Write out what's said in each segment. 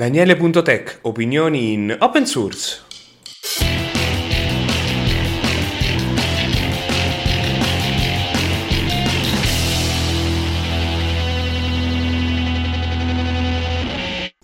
Daniele.tech, opinioni in open source.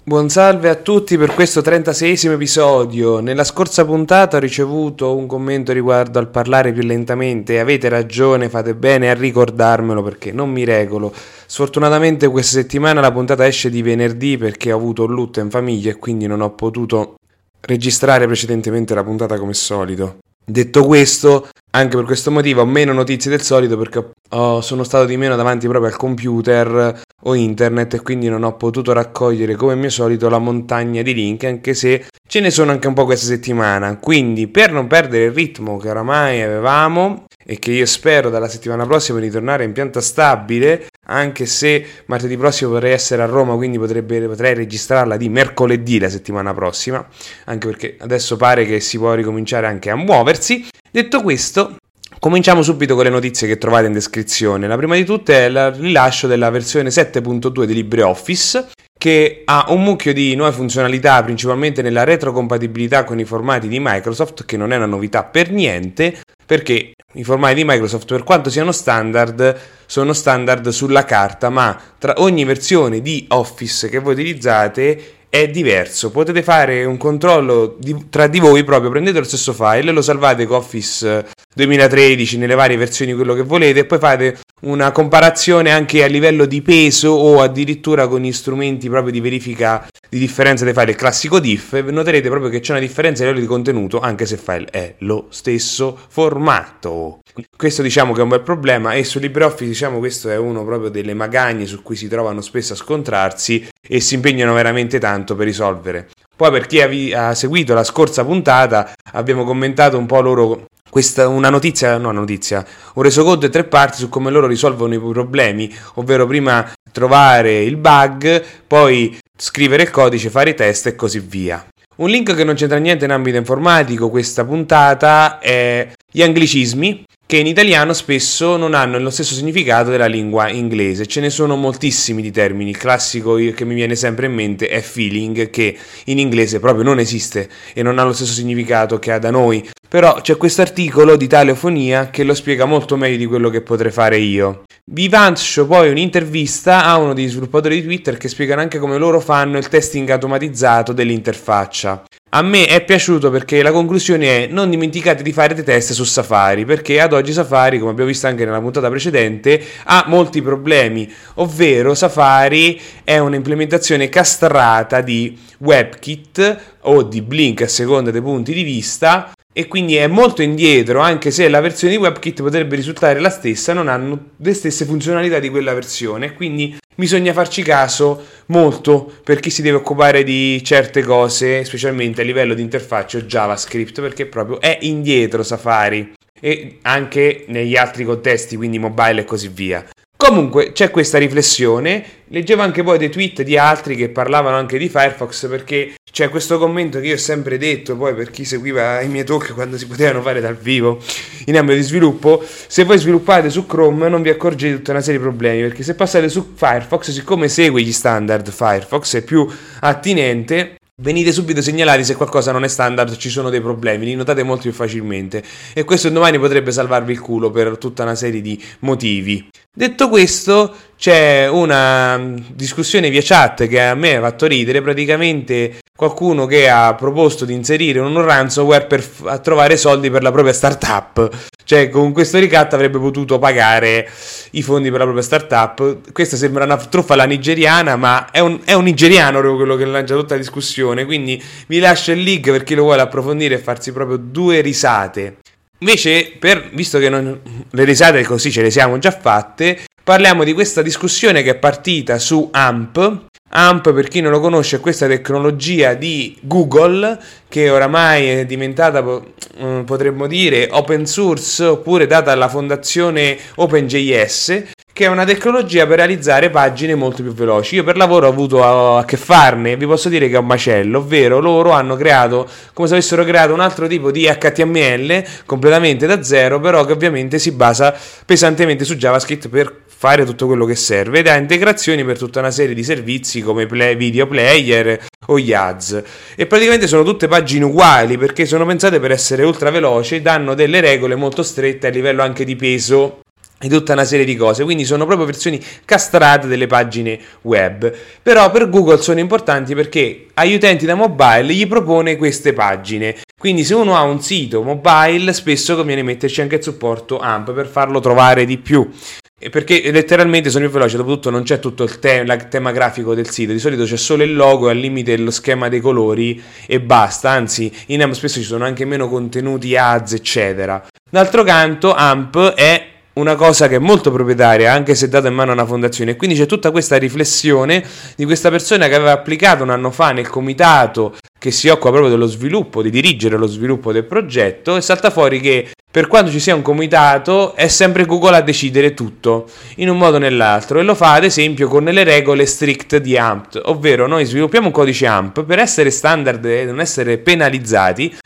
Buon salve a tutti per questo 36 episodio. Nella scorsa puntata ho ricevuto un commento riguardo al parlare più lentamente. Avete ragione, fate bene a ricordarmelo perché non mi regolo. Sfortunatamente questa settimana la puntata esce di venerdì perché ho avuto un lutto in famiglia e quindi non ho potuto registrare precedentemente la puntata come solito. Detto questo, anche per questo motivo ho meno notizie del solito perché ho, sono stato di meno davanti proprio al computer o internet e quindi non ho potuto raccogliere come mio solito la montagna di link anche se ce ne sono anche un po' questa settimana. Quindi per non perdere il ritmo che oramai avevamo e che io spero dalla settimana prossima ritornare in pianta stabile, anche se martedì prossimo potrei essere a Roma, quindi potrebbe, potrei registrarla di mercoledì la settimana prossima, anche perché adesso pare che si può ricominciare anche a muoversi. Detto questo, Cominciamo subito con le notizie che trovate in descrizione. La prima di tutte è il rilascio della versione 7.2 di LibreOffice che ha un mucchio di nuove funzionalità principalmente nella retrocompatibilità con i formati di Microsoft che non è una novità per niente perché i formati di Microsoft per quanto siano standard sono standard sulla carta ma tra ogni versione di Office che voi utilizzate è diverso. Potete fare un controllo di, tra di voi proprio, prendete lo stesso file, lo salvate con Office 2013 nelle varie versioni quello che volete e poi fate una comparazione anche a livello di peso o addirittura con gli strumenti proprio di verifica di differenza dei file, il classico diff, noterete proprio che c'è una differenza a livello di contenuto anche se il file è lo stesso formato. Questo diciamo che è un bel problema e su LibreOffice diciamo questo è uno proprio delle magagne su cui si trovano spesso a scontrarsi e si impegnano veramente tanto per risolvere. Poi per chi ha, seguito la scorsa puntata abbiamo commentato un po' loro questa, una notizia, no notizia, un resoconto in tre parti su come loro risolvono i problemi, ovvero prima trovare il bug, poi scrivere il codice, fare i test e così via. Un link che non c'entra niente in ambito informatico, questa puntata è gli anglicismi, che in italiano spesso non hanno lo stesso significato della lingua inglese. Ce ne sono moltissimi di termini. Il classico che mi viene sempre in mente è feeling, che in inglese proprio non esiste e non ha lo stesso significato che ha da noi. Però c'è questo articolo di Taleofonia che lo spiega molto meglio di quello che potrei fare io. Vi lancio poi un'intervista a uno degli sviluppatori di Twitter che spiegano anche come loro fanno il testing automatizzato dell'interfaccia. A me è piaciuto perché la conclusione è non dimenticate di fare dei test su Safari perché ad oggi Safari, come abbiamo visto anche nella puntata precedente, ha molti problemi, ovvero Safari è un'implementazione castrata di WebKit o di Blink a seconda dei punti di vista e quindi è molto indietro, anche se la versione di WebKit potrebbe risultare la stessa, non hanno le stesse funzionalità di quella versione, quindi bisogna farci caso molto per chi si deve occupare di certe cose, specialmente a livello di interfaccia JavaScript, perché proprio è indietro Safari e anche negli altri contesti, quindi mobile e così via. Comunque c'è questa riflessione, leggevo anche poi dei tweet di altri che parlavano anche di Firefox perché c'è questo commento che io ho sempre detto poi per chi seguiva i miei talk quando si potevano fare dal vivo in ambito di sviluppo, se voi sviluppate su Chrome non vi accorgete di tutta una serie di problemi perché se passate su Firefox, siccome segue gli standard Firefox è più attinente Venite subito segnalati se qualcosa non è standard, ci sono dei problemi, li notate molto più facilmente e questo domani potrebbe salvarvi il culo per tutta una serie di motivi. Detto questo, c'è una discussione via chat che a me ha fatto ridere, praticamente qualcuno che ha proposto di inserire un ransomware per f- trovare soldi per la propria startup. Cioè, con questo ricatto avrebbe potuto pagare i fondi per la propria startup. Questa sembra una truffa alla nigeriana, ma è un, è un nigeriano quello che lancia tutta la discussione. Quindi vi lascio il link per chi lo vuole approfondire e farsi proprio due risate. Invece, per, visto che non, le risate così ce le siamo già fatte, parliamo di questa discussione che è partita su AMP. AMP, per chi non lo conosce, è questa tecnologia di Google che oramai è diventata, mm, potremmo dire, open source oppure data alla fondazione OpenJS che è una tecnologia per realizzare pagine molto più veloci. Io per lavoro ho avuto a, che farne vi posso dire che è un macello, ovvero loro hanno creato come se avessero creato un altro tipo di HTML completamente da zero, però che ovviamente si basa pesantemente su JavaScript per fare tutto quello che serve ed ha integrazioni per tutta una serie di servizi come play, video player o Yaz e praticamente sono tutte pagine uguali perché sono pensate per essere ultra veloci danno delle regole molto strette a livello anche di peso e tutta una serie di cose, quindi sono proprio versioni castrate delle pagine web. Però per Google sono importanti perché agli utenti da mobile gli propone queste pagine. Quindi se uno ha un sito mobile, spesso conviene metterci anche il supporto AMP per farlo trovare di più. Perché letteralmente sono più veloci, dopotutto non c'è tutto il, te- tema grafico del sito, di solito c'è solo il logo e al limite lo schema dei colori e basta, anzi in AMP spesso ci sono anche meno contenuti ads eccetera. D'altro canto AMP è una cosa che è molto proprietaria, anche se data in mano a una fondazione. Quindi c'è tutta questa riflessione di questa persona che aveva applicato un anno fa nel comitato che si occupa proprio dello sviluppo, di dirigere lo sviluppo del progetto, e salta fuori che per quando ci sia un comitato è sempre Google a decidere tutto, in un modo o nell'altro, e lo fa ad esempio con le regole strict di AMP, ovvero noi sviluppiamo un codice AMP per essere standard e non essere penalizzati,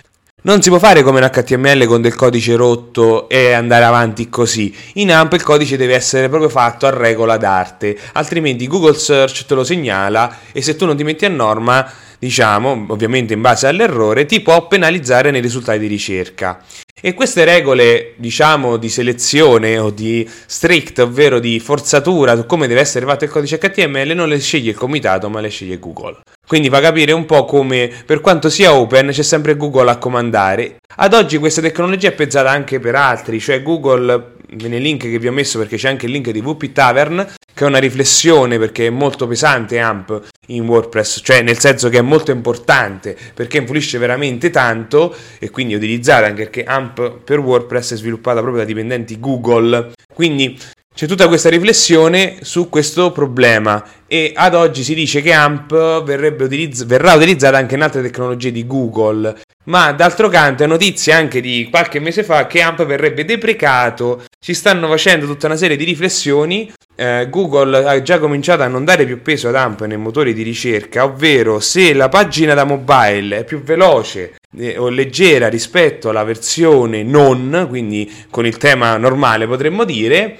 non si può fare come in HTML con del codice rotto e andare avanti così. In AMP il codice deve essere proprio fatto a regola d'arte, altrimenti Google Search te lo segnala e se tu non ti metti a norma, diciamo, ovviamente in base all'errore, ti può penalizzare nei risultati di ricerca. E queste regole, diciamo, di selezione o di strict, ovvero di forzatura su come deve essere fatto il codice HTML, non le sceglie il comitato, ma le sceglie Google. Quindi fa capire un po' come, per quanto sia open, c'è sempre Google a comandare. Ad oggi questa tecnologia è pensata anche per altri, cioè Google, nel link che vi ho messo perché c'è anche il link di WP Tavern, che è una riflessione perché è molto pesante AMP in WordPress, cioè nel senso che è molto importante perché influisce veramente tanto e quindi utilizzare anche perché AMP per WordPress è sviluppata proprio da dipendenti Google. Quindi c'è tutta questa riflessione su questo problema e ad oggi si dice che AMP utilizz- verrà utilizzata anche in altre tecnologie di Google, ma d'altro canto è notizia anche di qualche mese fa che AMP verrebbe deprecato, ci stanno facendo tutta una serie di riflessioni, eh, Google ha già cominciato a non dare più peso ad AMP nei motori di ricerca, ovvero se la pagina da mobile è più veloce eh, o leggera rispetto alla versione non, quindi con il tema normale potremmo dire,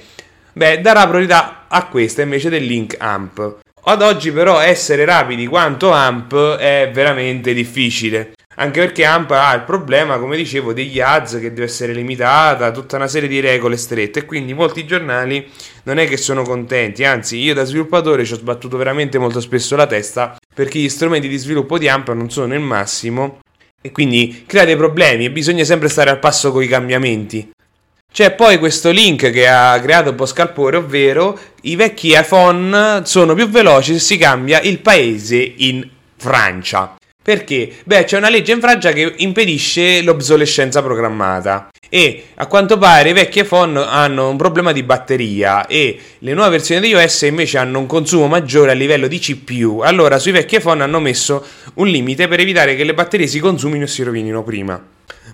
beh, darà priorità a questa invece del link AMP. Ad oggi però essere rapidi quanto AMP è veramente difficile. Anche perché AMP ha il problema, come dicevo, degli ads che deve essere limitata, tutta una serie di regole strette e quindi molti giornali non è che sono contenti, anzi io da sviluppatore ci ho sbattuto veramente molto spesso la testa perché gli strumenti di sviluppo di AMP non sono il massimo e quindi crea dei problemi e bisogna sempre stare al passo con i cambiamenti. C'è poi questo link che ha creato un po' scalpore, ovvero i vecchi iPhone sono più veloci se si cambia il paese in Francia. Perché? Beh, c'è una legge in Francia che impedisce l'obsolescenza programmata e a quanto pare i vecchi iPhone hanno un problema di batteria e le nuove versioni di iOS invece hanno un consumo maggiore a livello di CPU. Allora sui vecchi iPhone hanno messo un limite per evitare che le batterie si consumino e si rovinino prima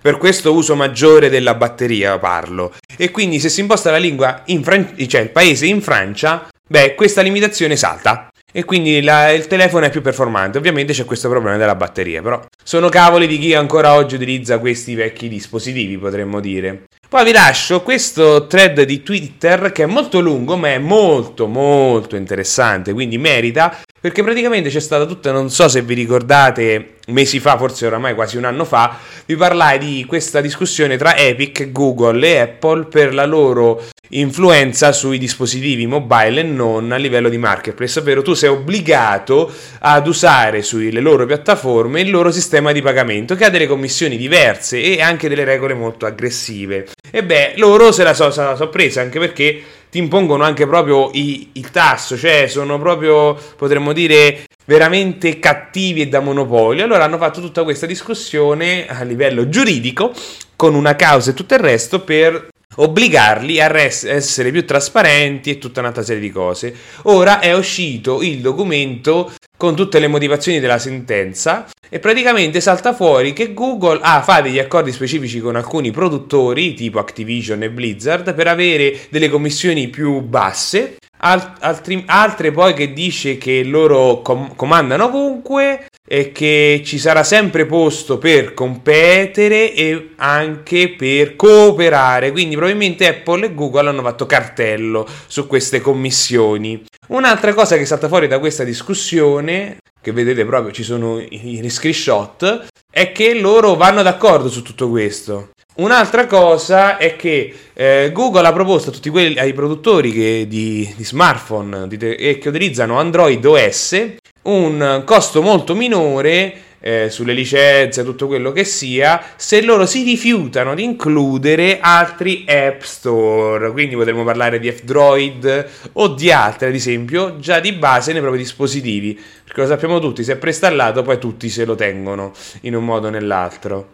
per questo uso maggiore della batteria parlo. E quindi se si imposta la lingua in Fran- cioè il paese in Francia, beh, questa limitazione salta. E quindi la, il telefono è più performante. Ovviamente c'è questo problema della batteria, però sono cavoli di chi ancora oggi utilizza questi vecchi dispositivi, potremmo dire. Poi vi lascio questo thread di Twitter che è molto lungo, ma è molto molto interessante, quindi merita perché praticamente c'è stata tutta, non so se vi ricordate, mesi fa, forse oramai quasi un anno fa, vi parlai di questa discussione tra Epic, Google e Apple per la loro influenza sui dispositivi mobile e non a livello di marketplace, ovvero tu sei obbligato ad usare sulle loro piattaforme il loro sistema di pagamento che ha delle commissioni diverse e anche delle regole molto aggressive. E beh, loro se la sono so presa anche perché ti impongono anche proprio i, il tasso, cioè sono proprio, potremmo dire, veramente cattivi e da monopolio. Allora hanno fatto tutta questa discussione a livello giuridico con una causa e tutto il resto per obbligarli a res- essere più trasparenti e tutta un'altra serie di cose. Ora è uscito il documento con tutte le motivazioni della sentenza e praticamente salta fuori che Google ah, fa degli accordi specifici con alcuni produttori tipo Activision e Blizzard per avere delle commissioni più basse altri, altre poi che dice che loro com- comandano ovunque e che ci sarà sempre posto per competere e anche per cooperare. Quindi probabilmente Apple e Google hanno fatto cartello su queste commissioni. Un'altra cosa che salta fuori da questa discussione, che vedete proprio ci sono i, i screenshot, è che loro vanno d'accordo su tutto questo. Un'altra cosa è che eh, Google ha proposto a tutti quelli, ai produttori che, di, di, smartphone di, che utilizzano Android OS un costo molto minore eh, sulle licenze, tutto quello che sia, se loro si rifiutano di includere altri App Store. Quindi potremmo parlare di F-Droid o di altri, ad esempio, già di base nei propri dispositivi. Perché lo sappiamo tutti, se è preinstallato poi tutti se lo tengono in un modo o nell'altro.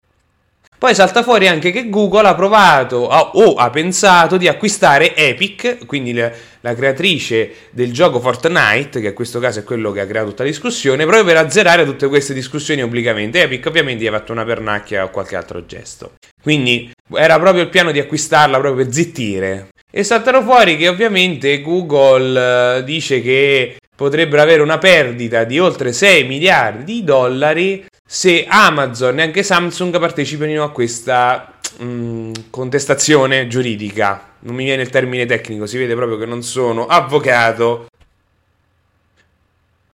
Poi salta fuori anche che Google ha provato o ha pensato di acquistare Epic, quindi la, la, creatrice del gioco Fortnite, che in questo caso è quello che ha creato tutta la discussione, proprio per azzerare tutte queste discussioni obbligamente. Epic ovviamente gli ha fatto una pernacchia o qualche altro gesto. Quindi era proprio il piano di acquistarla proprio per zittire. E saltano fuori che ovviamente Google eh, dice che potrebbero avere una perdita di oltre 6 miliardi di dollari se Amazon e anche Samsung partecipano a questa mh, mm, contestazione giuridica. Non mi viene il termine tecnico, si vede proprio che non sono avvocato.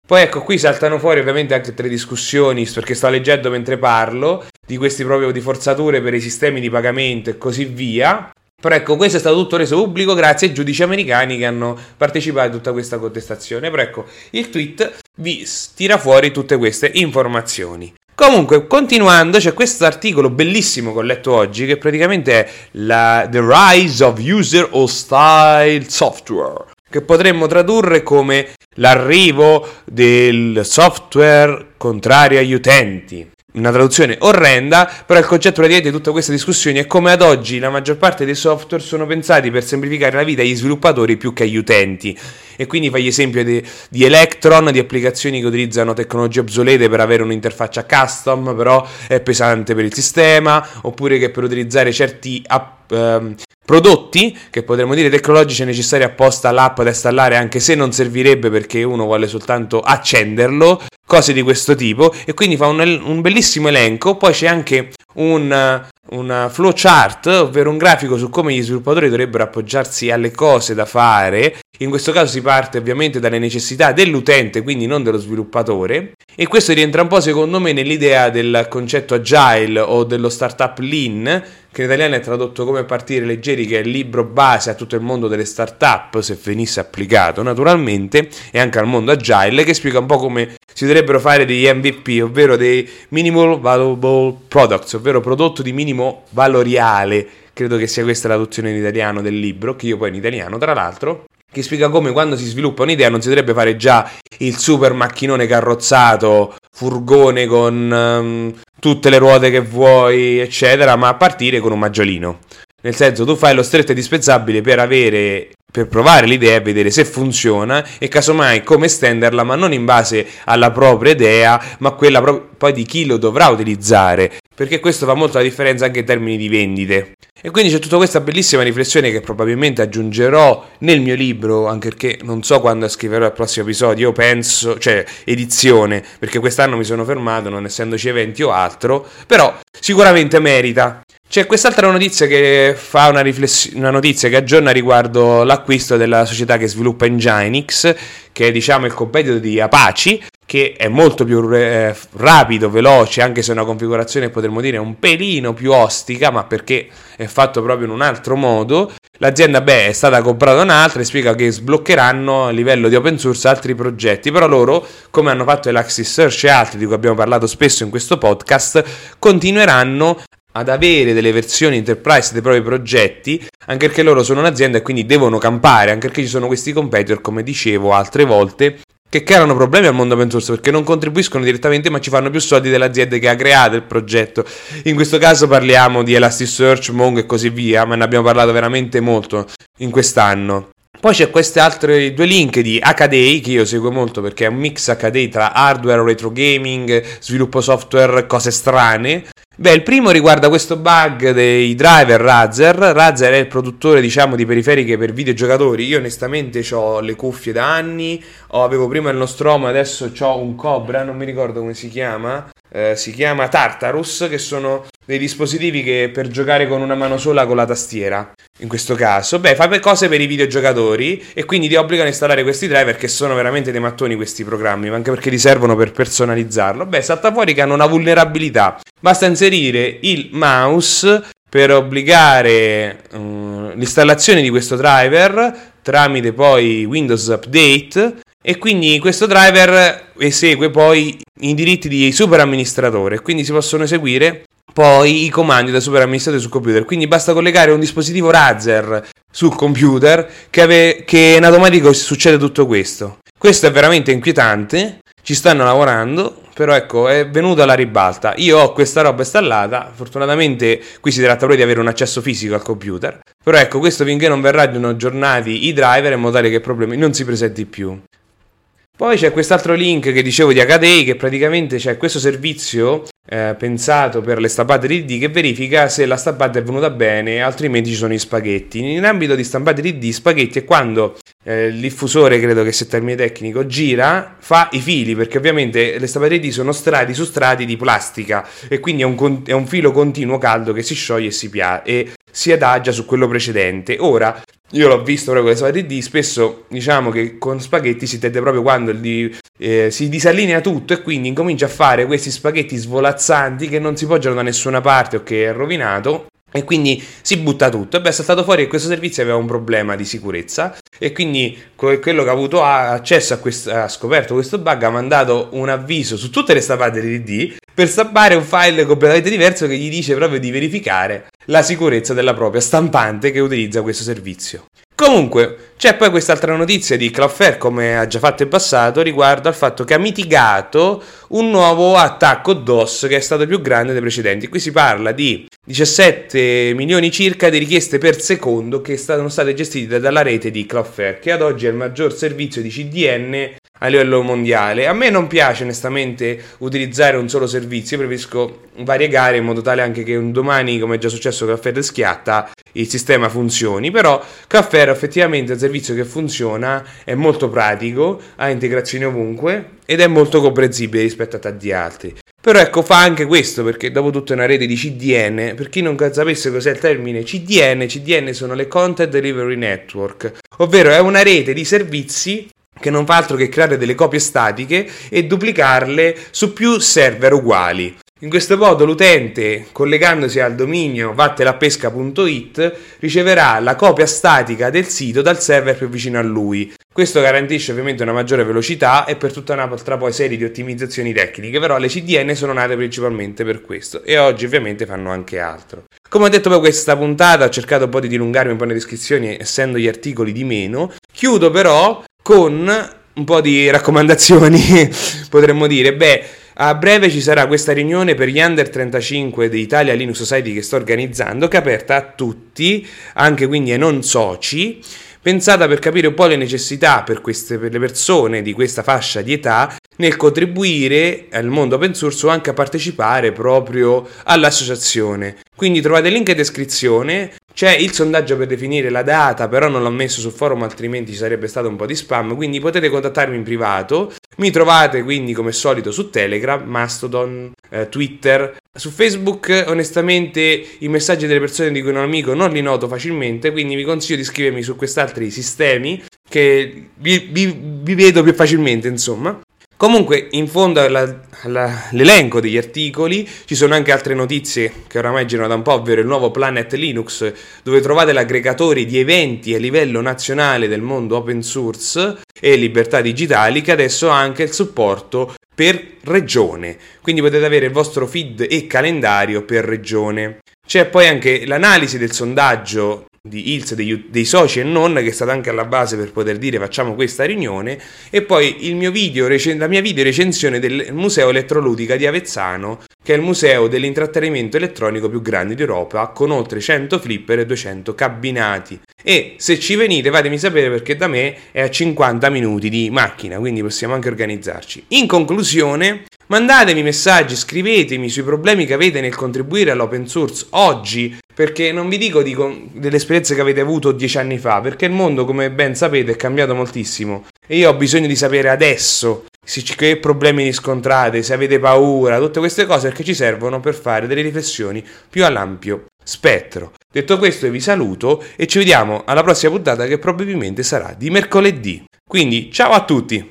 Poi ecco, qui saltano fuori ovviamente anche tre discussioni, perché sto leggendo mentre parlo, di questi proprio di forzature per i sistemi di pagamento e così via. Però ecco, questo è stato tutto reso pubblico grazie ai giudici americani che hanno partecipato a tutta questa contestazione. Però ecco, il tweet vi tira fuori tutte queste informazioni. Comunque, continuando, c'è questo articolo bellissimo che ho letto oggi, che praticamente è la, The Rise of User Hostile Software, che potremmo tradurre come l'arrivo del software contrario agli utenti una traduzione orrenda, però il concetto praticamente di tutta questa discussione è come ad oggi la maggior parte dei software sono pensati per semplificare la vita agli sviluppatori più che agli utenti. E quindi fai esempio di, di Electron, di applicazioni che utilizzano tecnologie obsolete per avere un'interfaccia custom, però è pesante per il sistema, oppure che per utilizzare certi app, ehm, prodotti che potremmo dire tecnologici necessari apposta all'app da installare anche se non servirebbe perché uno vuole soltanto accenderlo cose di questo tipo. E quindi fa un, un bellissimo elenco. Poi c'è anche un, un flowchart ovvero un grafico su come gli sviluppatori dovrebbero appoggiarsi alle cose da fare in questo caso si parte ovviamente dalle necessità dell'utente, quindi non dello sviluppatore, e questo rientra un po' secondo me nell'idea del concetto agile o dello startup lean, che in italiano è tradotto come partire leggeri, che è il libro base a tutto il mondo delle startup, se venisse applicato naturalmente, e anche al mondo agile, che spiega un po' come si dovrebbero fare degli MVP, ovvero dei minimal valuable products, ovvero prodotto di minimo valoriale. Credo che sia questa la traduzione in italiano del libro, che io poi in italiano, tra l'altro che spiega come quando si sviluppa un'idea non si dovrebbe fare già il super macchinone carrozzato, furgone con um, tutte le ruote che vuoi, eccetera, ma partire con un maggiolino. Nel senso, tu fai lo stretto indispensabile per avere per provare l'idea e vedere se funziona e casomai come estenderla, ma non in base alla propria idea, ma quella pro- poi di chi lo dovrà utilizzare, perché questo fa molto la differenza anche in termini di vendite. E quindi c'è tutta questa bellissima riflessione che probabilmente aggiungerò nel mio libro, anche perché non so quando scriverò il prossimo episodio, io penso, cioè edizione, perché quest'anno mi sono fermato, non essendoci eventi o altro, però sicuramente merita. C'è quest'altra notizia che fa una, rifless- una notizia che aggiorna riguardo l'acquisto della società che sviluppa Nginx, che è diciamo il competitor di Apache, che è molto più eh, rapido, veloce, anche se è una configurazione potremmo dire un pelino più ostica, ma perché è fatto proprio in un altro modo. L'azienda beh, è stata comprata da un'altra e spiega che sbloccheranno a livello di open source altri progetti, però loro, come hanno fatto Elasticsearch e altri di cui abbiamo parlato spesso in questo podcast, continueranno ad avere delle versioni enterprise dei propri progetti, anche perché loro sono un'azienda e quindi devono campare, anche perché ci sono questi competitor, come dicevo altre volte, che creano problemi al mondo open source perché non contribuiscono direttamente ma ci fanno più soldi dell'azienda che ha creato il progetto. In questo caso parliamo di Elasticsearch, Mongo e così via, ma ne abbiamo parlato veramente molto in quest'anno. Poi c'è questi altri due link di HDI che io seguo molto perché è un mix HDI tra hardware, retro gaming, sviluppo software, cose strane Beh, il primo riguarda questo bug dei driver Razer. Razer è il produttore, diciamo, di periferiche per videogiocatori. Io onestamente ho le cuffie da anni, ho, avevo prima il Nostromo, adesso ho un Cobra, non mi ricordo come si chiama. Eh, si chiama Tartarus, che sono dei dispositivi che per giocare con una mano sola con la tastiera. In questo caso, beh, fa cose per i videogiocatori e quindi ti obbligano a installare questi driver che sono veramente dei mattoni questi programmi, ma anche perché ti servono per personalizzarlo. Beh, salta fuori che hanno una vulnerabilità. Basta inserire il mouse per obbligare um, l'installazione di questo driver tramite poi Windows Update e quindi questo driver esegue poi i diritti di super amministratore, quindi si possono eseguire poi i comandi da super amministratore sul computer. Quindi basta collegare un dispositivo Razer sul computer che, ave- che in automatico succede tutto questo. Questo è veramente inquietante, ci stanno lavorando, però ecco, è venuta la ribalta. Io ho questa roba installata, fortunatamente qui si tratta proprio di avere un accesso fisico al computer, però ecco, questo finché non verranno aggiornati i driver in modo tale che il problema non si presenti più. Poi c'è quest'altro link che dicevo di HDI che praticamente c'è questo servizio eh, pensato per le stampate 3D che verifica se la stampata è venuta bene, altrimenti ci sono gli spaghetti. In ambito di stampate 3D, spaghetti è quando eh, il diffusore, credo che sia termine tecnico, gira, fa i fili, perché ovviamente le stampate 3D sono strati su strati di plastica e quindi è un, è un filo continuo caldo che si scioglie e si, pia- e si adagia su quello precedente. Ora, io l'ho visto proprio con le spaghetti D, spesso diciamo che con spaghetti si tende proprio quando di, eh, si disallinea tutto e quindi incomincia a fare questi spaghetti svolazzanti che non si poggiano da nessuna parte o che è rovinato e quindi si butta tutto. E beh, è saltato fuori che questo servizio aveva un problema di sicurezza e quindi quello che ha avuto accesso a questo, ha scoperto questo bug, ha mandato un avviso su tutte le stampate di per stampare un file completamente diverso che gli dice proprio di verificare la sicurezza della propria stampante che utilizza questo servizio. Comunque, c'è poi quest'altra notizia di Cloudflare, come ha già fatto in passato, riguardo al fatto che ha mitigato un nuovo attacco DOS che è stato più grande dei precedenti. Qui si parla di 17 milioni circa di richieste per secondo che sono state gestite dalla rete di Cloudflare, che ad oggi è il maggior servizio di CDN a livello mondiale. A me non piace onestamente utilizzare un solo servizio, preferisco variegare in modo tale anche che un domani, come è già successo Caffè Schiatta, il sistema funzioni. Però Caffè effettivamente è un servizio che funziona, è molto pratico, ha integrazioni ovunque ed è molto comprensibile rispetto a tanti altri. Però ecco, fa anche questo perché dopo tutto è una rete di CDN. Per chi non sapesse cos'è il termine CDN, CDN sono le Content Delivery Network, ovvero è una rete di servizi che non fa altro che creare delle copie statiche e duplicarle su più server uguali. In questo modo l'utente, collegandosi al dominio vattelappesca.it, riceverà la copia statica del sito dal server più vicino a lui. Questo garantisce ovviamente una maggiore velocità e per tutta un'altra poi serie di ottimizzazioni tecniche, però le CDN sono nate principalmente per questo e oggi ovviamente fanno anche altro. Come ho detto per questa puntata, ho cercato un po' di dilungarmi un po' nelle descrizioni essendo gli articoli di meno. Chiudo però con un po' di raccomandazioni, potremmo dire. Beh, a breve ci sarà questa riunione per gli under 35 di Italia Linux Society che sto organizzando, che è aperta a tutti, anche quindi ai non soci, pensata per capire un po' le necessità per, queste, per le persone di questa fascia di età nel contribuire al mondo open source o anche a partecipare proprio all'associazione. Quindi trovate il link in descrizione, c'è il sondaggio per definire la data, però non l'ho messo sul forum, altrimenti ci sarebbe stato un po' di spam, quindi potete contattarmi in privato. Mi trovate quindi come solito su Telegram, Mastodon, eh, Twitter. Su Facebook onestamente i messaggi delle persone di cui non amico non li noto facilmente, quindi vi consiglio di iscrivermi su quest'altri sistemi che vi, vi, vi vedo più facilmente, insomma. Comunque, in fondo alla, alla, all'elenco degli articoli ci sono anche altre notizie che oramai girano da un po', ovvero il nuovo Planet Linux, dove trovate l'aggregatore di eventi a livello nazionale del mondo open source e libertà digitali, che adesso ha anche il supporto per regione. Quindi potete avere il vostro feed e calendario per regione. C'è poi anche l'analisi del sondaggio di ILS, dei, dei, soci e non, che è stata anche alla base per poter dire facciamo questa riunione, e poi il mio video, la mia video recensione del Museo Elettroludica di Avezzano, che è il museo dell'intrattenimento elettronico più grande d'Europa, con oltre 100 flipper e 200 cabinati. E se ci venite fatemi sapere perché da me è a 50 minuti di macchina, quindi possiamo anche organizzarci. In conclusione, Mandatemi messaggi, scrivetemi sui problemi che avete nel contribuire all'open source oggi, perché non vi dico di con- delle esperienze che avete avuto dieci anni fa, perché il mondo, come ben sapete, è cambiato moltissimo e io ho bisogno di sapere adesso che problemi riscontrate, se avete paura, tutte queste cose che ci servono per fare delle riflessioni più all'ampio spettro. Detto questo vi saluto e ci vediamo alla prossima puntata che probabilmente sarà di mercoledì. Quindi ciao a tutti!